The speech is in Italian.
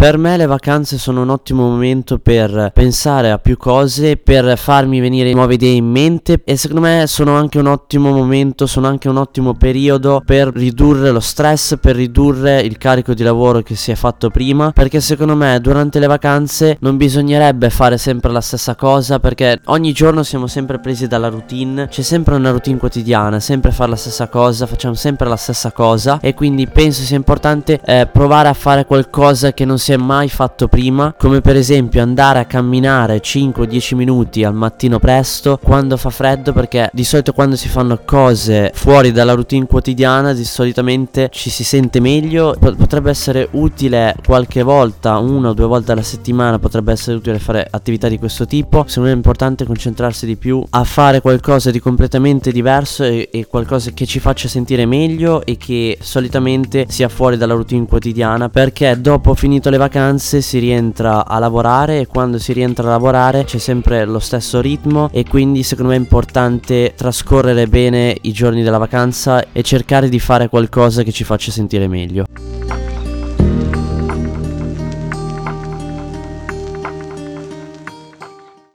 Per me le vacanze sono un ottimo momento per pensare a più cose, per farmi venire nuove idee in mente e secondo me sono anche un ottimo momento, sono anche un ottimo periodo per ridurre lo stress, per ridurre il carico di lavoro che si è fatto prima, perché secondo me durante le vacanze non bisognerebbe fare sempre la stessa cosa perché ogni giorno siamo sempre presi dalla routine, c'è sempre una routine quotidiana, sempre fare la stessa cosa, facciamo sempre la stessa cosa e quindi penso sia importante eh, provare a fare qualcosa che non sia si è mai fatto prima, come per esempio andare a camminare 5-10 minuti al mattino presto quando fa freddo, perché di solito quando si fanno cose fuori dalla routine quotidiana, di solitamente ci si sente meglio. Potrebbe essere utile qualche volta, una o due volte alla settimana, potrebbe essere utile fare attività di questo tipo. Secondo me è importante concentrarsi di più a fare qualcosa di completamente diverso e, e qualcosa che ci faccia sentire meglio e che solitamente sia fuori dalla routine quotidiana, perché dopo finito le vacanze si rientra a lavorare e quando si rientra a lavorare c'è sempre lo stesso ritmo e quindi secondo me è importante trascorrere bene i giorni della vacanza e cercare di fare qualcosa che ci faccia sentire meglio.